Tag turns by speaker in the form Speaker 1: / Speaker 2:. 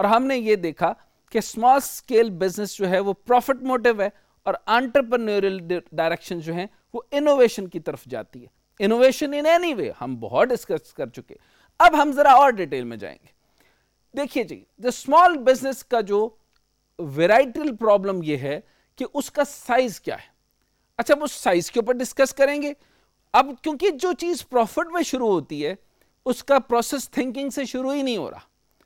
Speaker 1: اور ہم نے یہ دیکھا کہ اسمال سکیل بزنس جو ہے وہ پروفٹ موٹیو ہے اور آنٹرپرنیورل ڈائریکشن جو ہیں وہ انوویشن کی طرف جاتی ہے۔ انوویشن ان اینی وے ہم بہت ڈسکس کر چکے۔ اب ہم ذرا اور ڈیٹیل میں جائیں گے۔ دیکھیے جی دا اسمال بزنس کا جو ویرائٹل پرابلم یہ ہے کہ اس کا سائز کیا ہے۔ اچھا اس سائز کے اوپر ڈسکس کریں گے۔ اب کیونکہ جو چیز پروفٹ میں شروع ہوتی ہے، اس کا پروسیس تھنکنگ سے شروع ہی نہیں ہو رہا۔